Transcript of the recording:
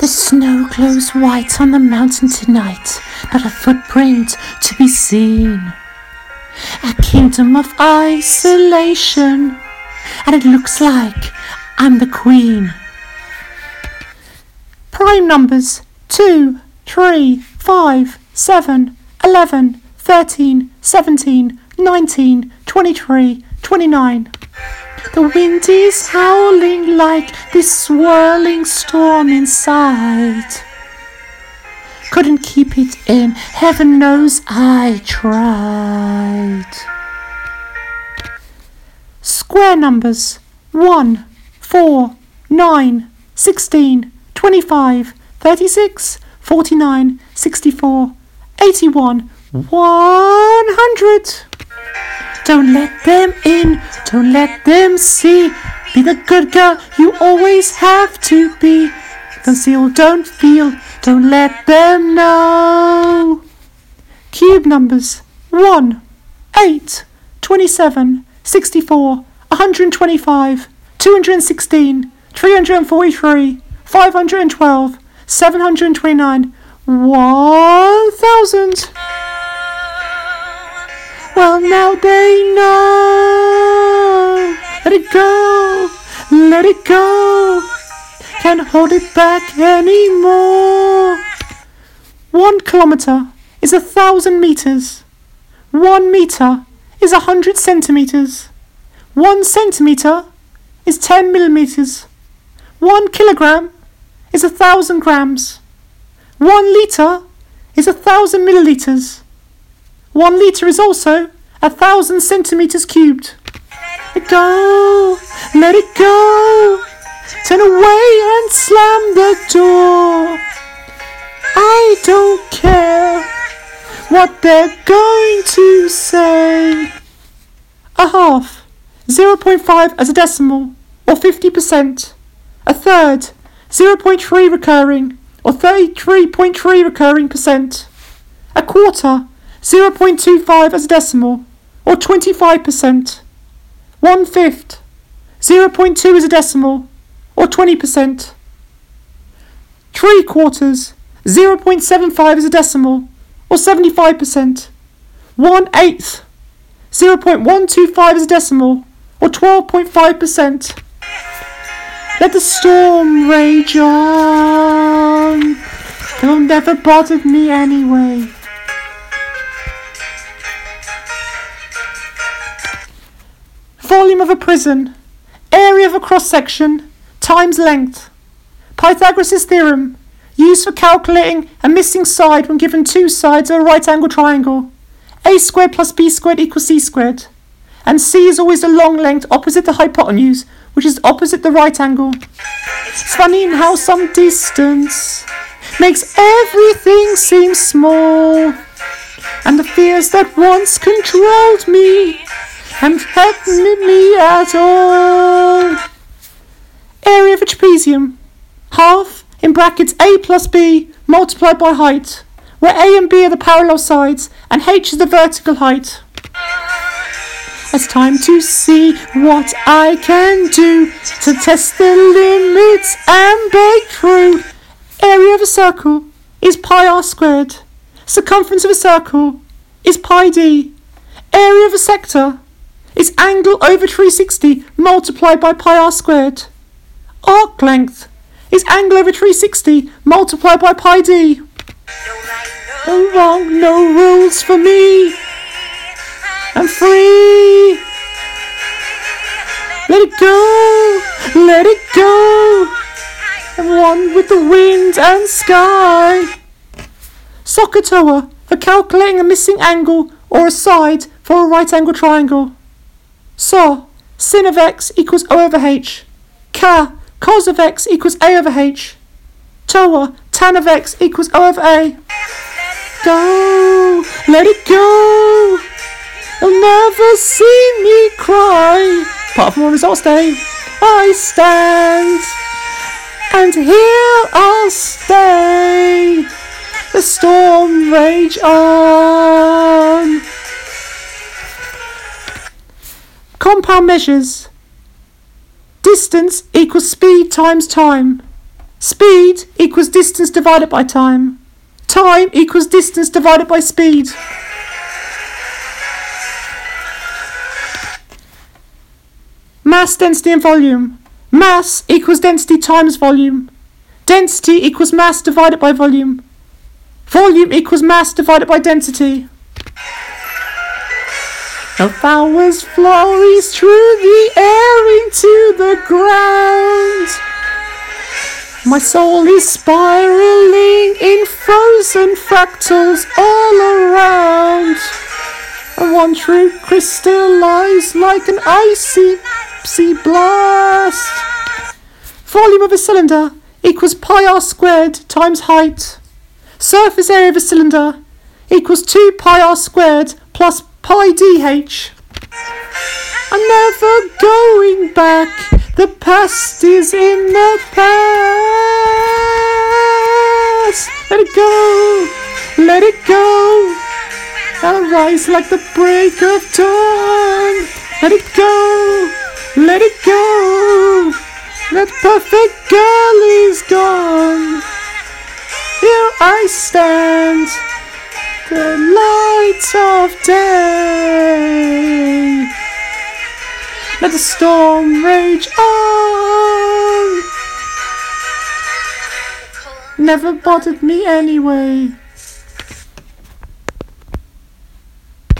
The snow glows white on the mountain tonight, not a footprint to be seen. A kingdom of isolation, and it looks like I'm the queen. Prime numbers 2, 3, 5, 7, 11, 13, 17, 19, 23, 29. The wind is howling like this swirling storm inside. Couldn't keep it in, heaven knows I tried. Square numbers 1, 4, 9, 16, 25, 36, 49, 64, 81, 100. Don't let them in, don't let them see. Be the good girl you always have to be. Or don't feel, don't let them know. Cube numbers 1, 8, 27, 64, 125, 216, 343, 512, 729, 1000. Well, now they know. Let it go, let it go. Can't hold it back anymore. One kilometer is a thousand meters. One meter is a hundred centimeters. One centimeter is ten millimeters. One kilogram is a thousand grams. One litre is a thousand milliliters. One litre is also a thousand centimeters cubed. Let it go, let it go. Turn away and slam the door. I don't care what they're going to say. A half, 0.5 as a decimal, or 50%. A third, 0.3 recurring, or 33.3 recurring percent. A quarter, 0.25 as a decimal, or 25%. One fifth, 0.2 as a decimal, or 20%. Three quarters, 0.75 as a decimal, or 75%. One eighth, 0.125 as a decimal, or 12.5%. Let the storm rage on. They'll never bother me anyway. Volume of a prism, area of a cross section, times length. Pythagoras' theorem, used for calculating a missing side when given two sides of a right angle triangle. a squared plus b squared equals c squared. And c is always the long length opposite the hypotenuse, which is opposite the right angle. Funny how some distance makes everything seem small. And the fears that once controlled me and kept me at all. Area of a trapezium. Half in brackets a plus b multiplied by height, where a and b are the parallel sides and h is the vertical height. It's time to see what I can do to test the limits and break through. Area of a circle is pi r squared. Circumference of a circle is pi d. Area of a sector is angle over 360 multiplied by pi r squared. Arc length is angle over 360 multiplied by pi d. No wrong, no rules for me. I'm free. Let it go, let it go. I'm one with the wind and sky. SOHCAHTOA for calculating a missing angle or a side for a right angle triangle. So, sin of x equals O over h. Ka, cos of x equals A over h. Toa, tan of x equals O over A. Go, let it go. You'll never see me cry. Apart from on results day, I stand. And here I'll stay. The storm rage on. Compound measures. Distance equals speed times time. Speed equals distance divided by time. Time equals distance divided by speed. Mass, density and volume. Mass equals density times volume. Density equals mass divided by volume. Volume equals mass divided by density. The flowers flourish through the air into the ground. My soul is spiraling in frozen fractals all around. And one true crystallized like an icy sea blast. Volume of a cylinder equals pi r squared times height. Surface area of a cylinder equals 2 pi r squared plus pi dh. I'm never going back. The past is in the past. Let it go. Let it go. I'll rise like the break of dawn. Let it go. Let it go. That perfect girl is gone. Here I stand. The light of day. Let the storm rage on. Never bothered me anyway.